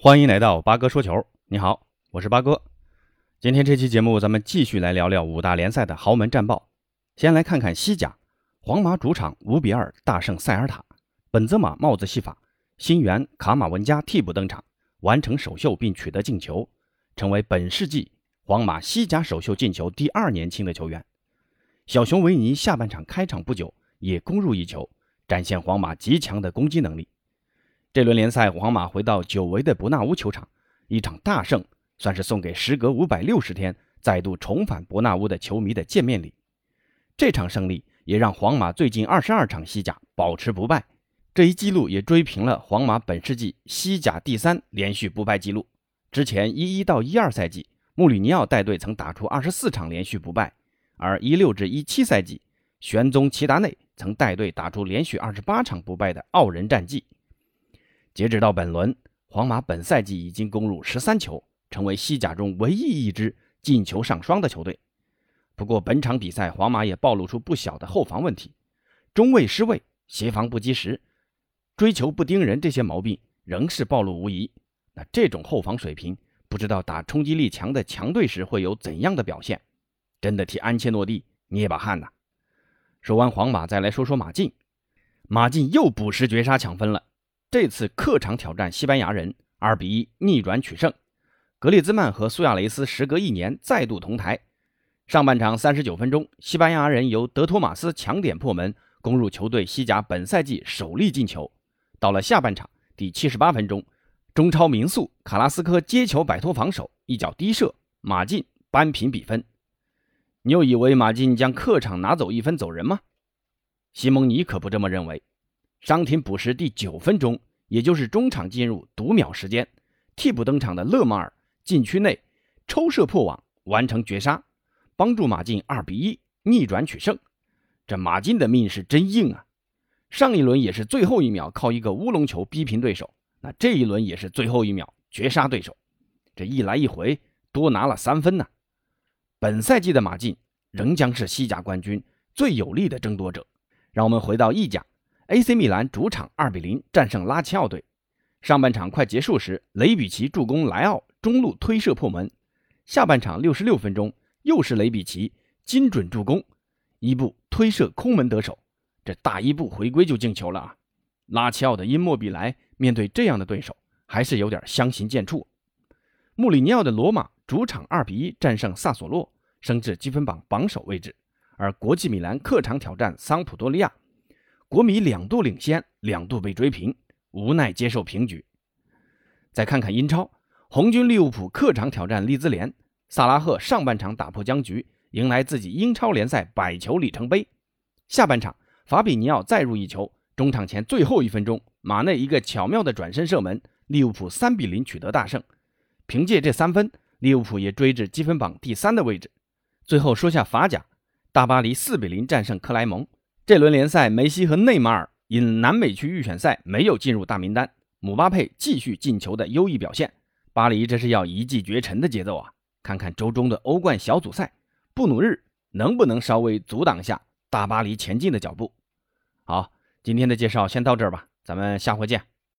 欢迎来到八哥说球。你好，我是八哥。今天这期节目，咱们继续来聊聊五大联赛的豪门战报。先来看看西甲，皇马主场五比二大胜塞尔塔，本泽马帽子戏法，新援卡马文加替补登场，完成首秀并取得进球，成为本世纪皇马西甲首秀进球第二年轻的球员。小熊维尼下半场开场不久也攻入一球，展现皇马极强的攻击能力。这轮联赛，皇马回到久违的伯纳乌球场，一场大胜，算是送给时隔五百六十天再度重返伯纳乌的球迷的见面礼。这场胜利也让皇马最近二十二场西甲保持不败，这一记录也追平了皇马本世纪西甲第三连续不败记录。之前一一到一二赛季，穆里尼奥带队曾打出二十四场连续不败，而一六至一七赛季，玄宗齐达内曾带队打出连续二十八场不败的傲人战绩。截止到本轮，皇马本赛季已经攻入十三球，成为西甲中唯一一支进球上双的球队。不过，本场比赛皇马也暴露出不小的后防问题，中卫失位、协防不及时、追求不盯人这些毛病仍是暴露无遗。那这种后防水平，不知道打冲击力强的强队时会有怎样的表现？真的替安切洛蒂捏把汗呐！说完皇马，再来说说马竞。马竞又补时绝杀抢分了。这次客场挑战西班牙人，二比一逆转取胜。格列兹曼和苏亚雷斯时隔一年再度同台。上半场三十九分钟，西班牙人由德托马斯抢点破门，攻入球队西甲本赛季首粒进球。到了下半场第七十八分钟，中超名宿卡拉斯科接球摆脱防守，一脚低射，马竞扳平比分。你又以为马竞将客场拿走一分走人吗？西蒙尼可不这么认为。伤停补时第九分钟，也就是中场进入读秒时间，替补登场的勒马尔禁区内抽射破网，完成绝杀，帮助马竞二比一逆转取胜。这马竞的命是真硬啊！上一轮也是最后一秒靠一个乌龙球逼平对手，那这一轮也是最后一秒绝杀对手。这一来一回多拿了三分呢。本赛季的马竞仍将是西甲冠军最有力的争夺者。让我们回到意甲。AC 米兰主场2比0战胜拉齐奥队。上半场快结束时，雷比奇助攻莱奥中路推射破门。下半场66分钟，又是雷比奇精准助攻，伊布推射空门得手。这大伊布回归就进球了啊！拉齐奥的因莫比莱面对这样的对手，还是有点相形见绌。穆里尼奥的罗马主场2比1战胜萨索洛，升至积分榜榜首位置。而国际米兰客场挑战桑普多利亚。国米两度领先，两度被追平，无奈接受平局。再看看英超，红军利物浦客场挑战利兹联，萨拉赫上半场打破僵局，迎来自己英超联赛百球里程碑。下半场，法比尼奥再入一球，中场前最后一分钟，马内一个巧妙的转身射门，利物浦三比零取得大胜。凭借这三分，利物浦也追至积分榜第三的位置。最后说下法甲，大巴黎四比零战胜克莱蒙。这轮联赛，梅西和内马尔因南美区预选赛没有进入大名单，姆巴佩继续进球的优异表现，巴黎这是要一骑绝尘的节奏啊！看看周中的欧冠小组赛，布努日能不能稍微阻挡下大巴黎前进的脚步？好，今天的介绍先到这儿吧，咱们下回见。